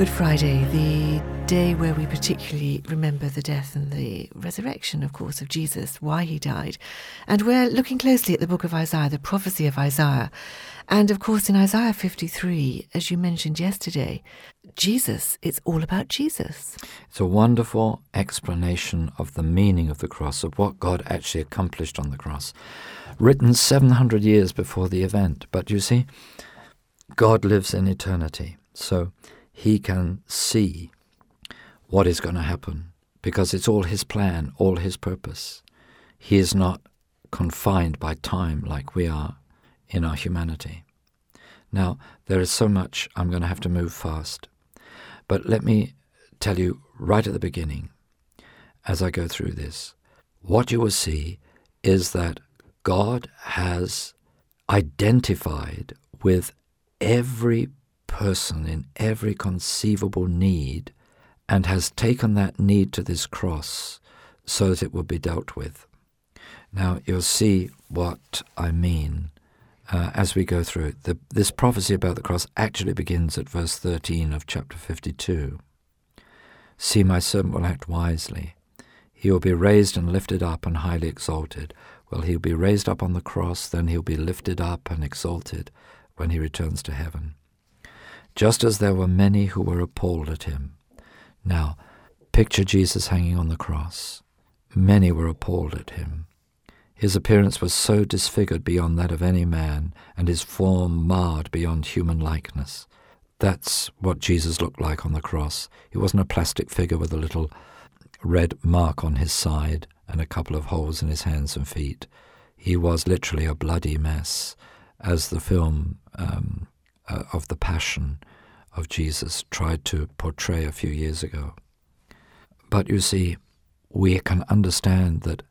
Good Friday, the day where we particularly remember the death and the resurrection, of course, of Jesus, why he died. And we're looking closely at the book of Isaiah, the prophecy of Isaiah. And of course, in Isaiah 53, as you mentioned yesterday, Jesus, it's all about Jesus. It's a wonderful explanation of the meaning of the cross, of what God actually accomplished on the cross, written 700 years before the event. But you see, God lives in eternity. So he can see what is going to happen because it's all his plan, all his purpose. He is not confined by time like we are in our humanity. Now, there is so much I'm going to have to move fast. But let me tell you right at the beginning, as I go through this, what you will see is that God has identified with every person in every conceivable need and has taken that need to this cross so that it will be dealt with. Now, you'll see what I mean uh, as we go through it. This prophecy about the cross actually begins at verse 13 of chapter 52. See, my servant will act wisely. He will be raised and lifted up and highly exalted. Well, he'll be raised up on the cross, then he'll be lifted up and exalted when he returns to heaven just as there were many who were appalled at him. Now, picture Jesus hanging on the cross. Many were appalled at him. His appearance was so disfigured beyond that of any man, and his form marred beyond human likeness. That's what Jesus looked like on the cross. He wasn't a plastic figure with a little red mark on his side and a couple of holes in his hands and feet. He was literally a bloody mess, as the film um, uh, of the Passion of Jesus tried to portray a few years ago. But you see, we can understand that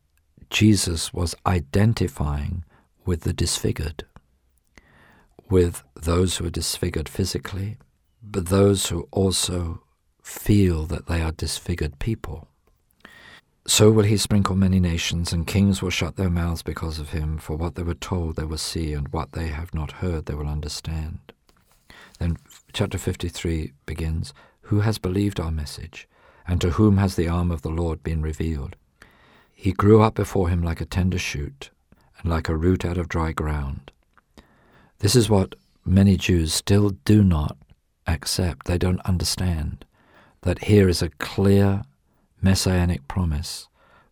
Jesus was identifying with the disfigured, with those who are disfigured physically, but those who also feel that they are disfigured people. So will he sprinkle many nations, and kings will shut their mouths because of him, for what they were told they will see, and what they have not heard they will understand. Then chapter 53 begins Who has believed our message? And to whom has the arm of the Lord been revealed? He grew up before him like a tender shoot, and like a root out of dry ground. This is what many Jews still do not accept. They don't understand that here is a clear messianic promise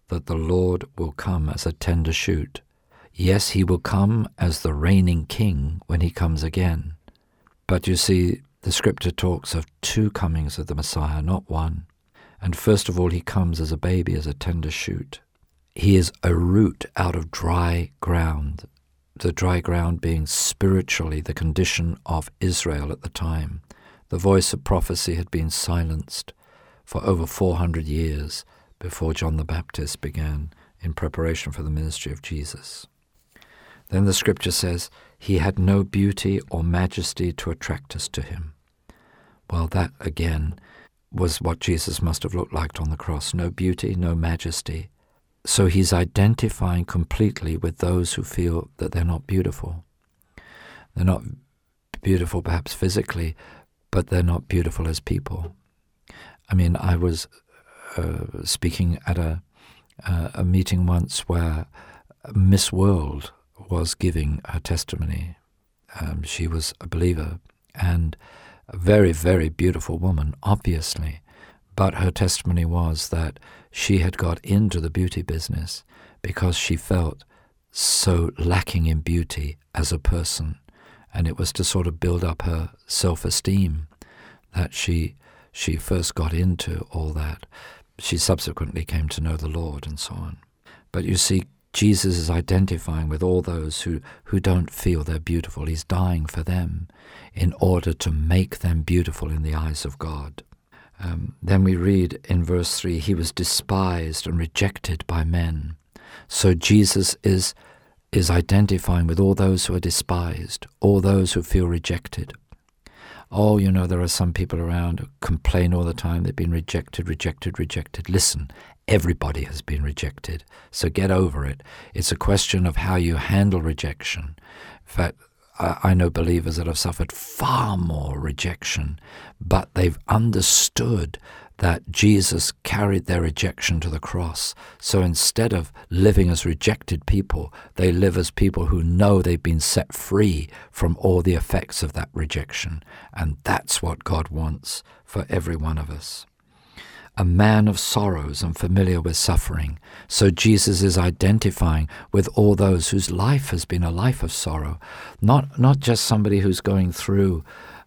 that the Lord will come as a tender shoot. Yes, he will come as the reigning king when he comes again. But you see, the scripture talks of two comings of the Messiah, not one. And first of all, he comes as a baby, as a tender shoot. He is a root out of dry ground, the dry ground being spiritually the condition of Israel at the time. The voice of prophecy had been silenced for over 400 years before John the Baptist began in preparation for the ministry of Jesus. Then the scripture says, He had no beauty or majesty to attract us to him. Well, that again was what Jesus must have looked like on the cross no beauty, no majesty. So he's identifying completely with those who feel that they're not beautiful. They're not beautiful, perhaps physically, but they're not beautiful as people. I mean, I was uh, speaking at a, uh, a meeting once where Miss World was giving her testimony. Um, she was a believer and a very, very beautiful woman, obviously. But her testimony was that she had got into the beauty business because she felt so lacking in beauty as a person. And it was to sort of build up her self esteem that she, she first got into all that. She subsequently came to know the Lord and so on. But you see, Jesus is identifying with all those who, who don't feel they're beautiful. He's dying for them in order to make them beautiful in the eyes of God. Um, then we read in verse 3 He was despised and rejected by men. So Jesus is, is identifying with all those who are despised, all those who feel rejected. Oh, you know, there are some people around who complain all the time. They've been rejected, rejected, rejected. Listen, everybody has been rejected. So get over it. It's a question of how you handle rejection. In fact, I know believers that have suffered far more rejection, but they've understood that Jesus carried their rejection to the cross. So instead of living as rejected people, they live as people who know they've been set free from all the effects of that rejection. And that's what God wants for every one of us. A man of sorrows and familiar with suffering. So Jesus is identifying with all those whose life has been a life of sorrow, not, not just somebody who's going through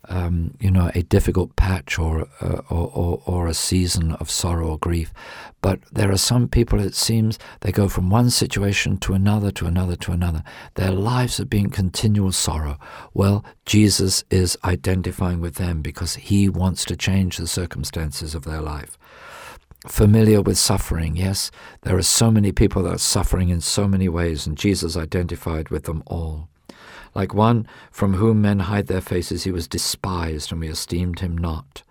um, you know, a difficult patch or, uh, or, or, or a season of sorrow or grief. But there are some people, it seems, they go from one situation to another, to another, to another. Their lives are being continual sorrow. Well, Jesus is identifying with them because he wants to change the circumstances of their life familiar with suffering. Yes, there are so many people that are suffering in so many ways, and Jesus identified with them all. Like one from whom men hide their faces, he was despised, and we esteemed him not.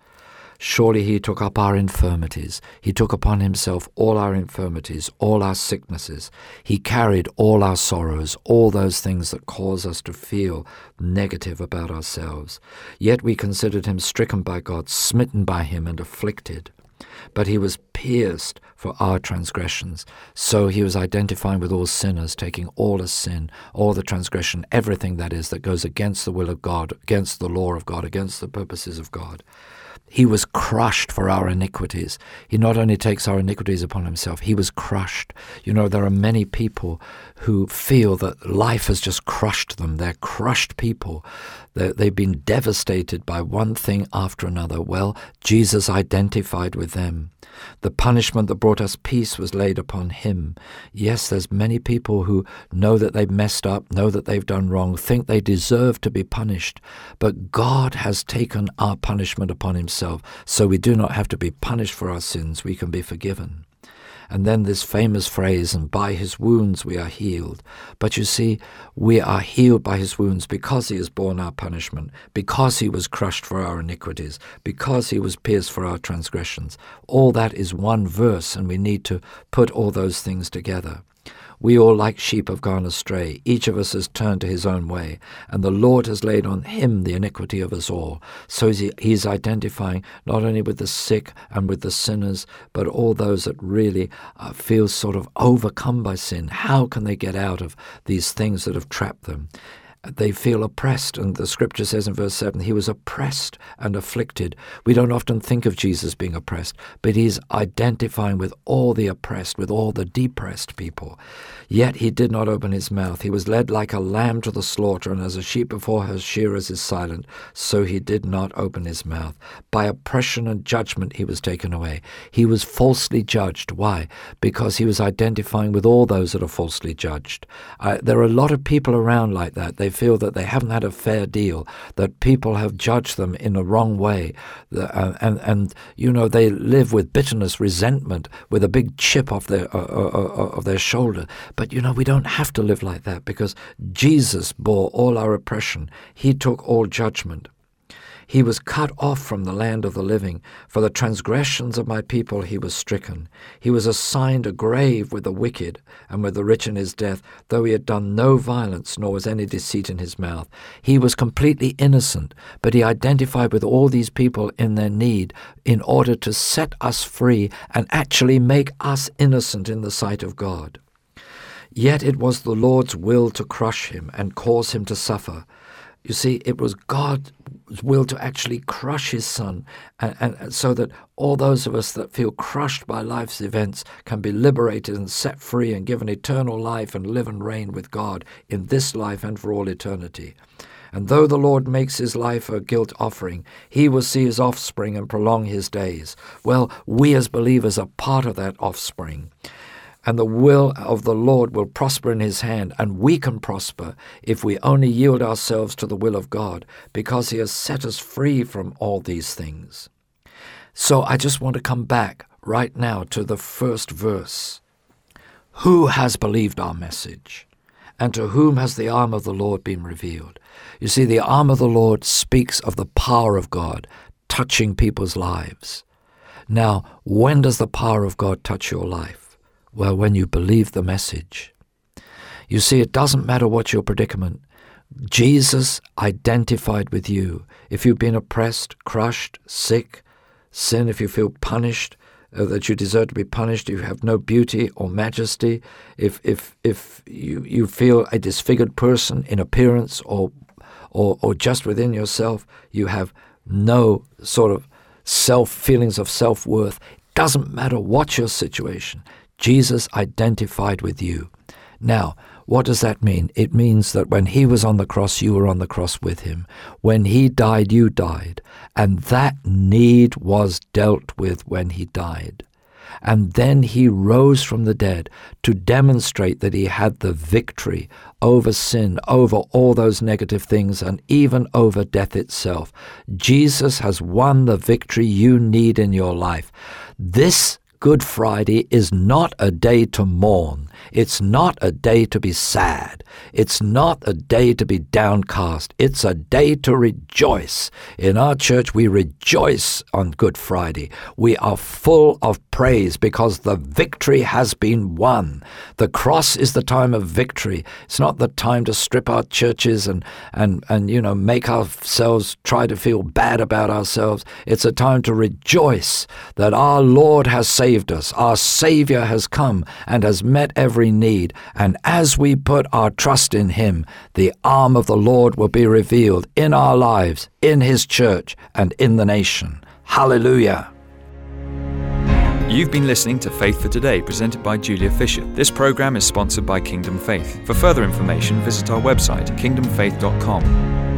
Surely he took up our infirmities. He took upon himself all our infirmities, all our sicknesses. He carried all our sorrows, all those things that cause us to feel negative about ourselves. Yet we considered him stricken by God, smitten by him, and afflicted. But he was pierced for our transgressions. So he was identifying with all sinners, taking all the sin, all the transgression, everything that is that goes against the will of God, against the law of God, against the purposes of God. He was crushed for our iniquities. He not only takes our iniquities upon himself, he was crushed. You know, there are many people who feel that life has just crushed them. They're crushed people. They they've been devastated by one thing after another. Well, Jesus identified with them. The punishment that brought us peace was laid upon him. Yes, there's many people who know that they've messed up, know that they've done wrong, think they deserve to be punished. But God has taken our punishment upon himself, so we do not have to be punished for our sins. We can be forgiven. And then this famous phrase, and by his wounds we are healed. But you see, we are healed by his wounds because he has borne our punishment, because he was crushed for our iniquities, because he was pierced for our transgressions. All that is one verse, and we need to put all those things together. We all, like sheep, have gone astray. Each of us has turned to his own way, and the Lord has laid on him the iniquity of us all. So he's identifying not only with the sick and with the sinners, but all those that really uh, feel sort of overcome by sin. How can they get out of these things that have trapped them? They feel oppressed. And the scripture says in verse 7 he was oppressed and afflicted. We don't often think of Jesus being oppressed, but he's identifying with all the oppressed, with all the depressed people. Yet he did not open his mouth. He was led like a lamb to the slaughter, and as a sheep before her shearers is silent, so he did not open his mouth. By oppression and judgment he was taken away. He was falsely judged. Why? Because he was identifying with all those that are falsely judged. Uh, there are a lot of people around like that. They feel that they haven't had a fair deal, that people have judged them in a wrong way, uh, and, and, you know, they live with bitterness, resentment, with a big chip off their, uh, uh, uh, of their shoulder but you know, we don't have to live like that because Jesus bore all our oppression. He took all judgment. He was cut off from the land of the living. For the transgressions of my people he was stricken. He was assigned a grave with the wicked and with the rich in his death, though he had done no violence, nor was any deceit in his mouth. He was completely innocent, but he identified with all these people in their need in order to set us free and actually make us innocent in the sight of God. Yet it was the Lord's will to crush him and cause him to suffer. You see, it was God's will to actually crush his son, and, and, so that all those of us that feel crushed by life's events can be liberated and set free and given eternal life and live and reign with God in this life and for all eternity. And though the Lord makes his life a guilt offering, he will see his offspring and prolong his days. Well, we as believers are part of that offspring and the will of the Lord will prosper in his hand, and we can prosper if we only yield ourselves to the will of God, because he has set us free from all these things. So I just want to come back right now to the first verse. Who has believed our message? And to whom has the arm of the Lord been revealed? You see, the arm of the Lord speaks of the power of God touching people's lives. Now, when does the power of God touch your life? Well, when you believe the message. You see, it doesn't matter what your predicament. Jesus identified with you. If you've been oppressed, crushed, sick, sin, if you feel punished, uh, that you deserve to be punished, If you have no beauty or majesty, if, if, if you, you feel a disfigured person in appearance or, or, or just within yourself, you have no sort of self feelings of self worth. Doesn't matter what your situation, Jesus identified with you. Now, what does that mean? It means that when he was on the cross, you were on the cross with him. When he died, you died. And that need was dealt with when he died. And then he rose from the dead to demonstrate that he had the victory over sin, over all those negative things, and even over death itself. Jesus has won the victory you need in your life. This Good Friday is not a day to mourn. It's not a day to be sad. It's not a day to be downcast. It's a day to rejoice. In our church, we rejoice on Good Friday. We are full of praise because the victory has been won. The cross is the time of victory. It's not the time to strip our churches and, and, and you know, make ourselves try to feel bad about ourselves. It's a time to rejoice that our Lord has saved saved us. Our Savior has come and has met every need. And as we put our trust in Him, the arm of the Lord will be revealed in our lives, in His church, and in the nation. Hallelujah. You've been listening to Faith for Today, presented by Julia Fisher. This program is sponsored by Kingdom Faith. For further information, visit our website, kingdomfaith.com.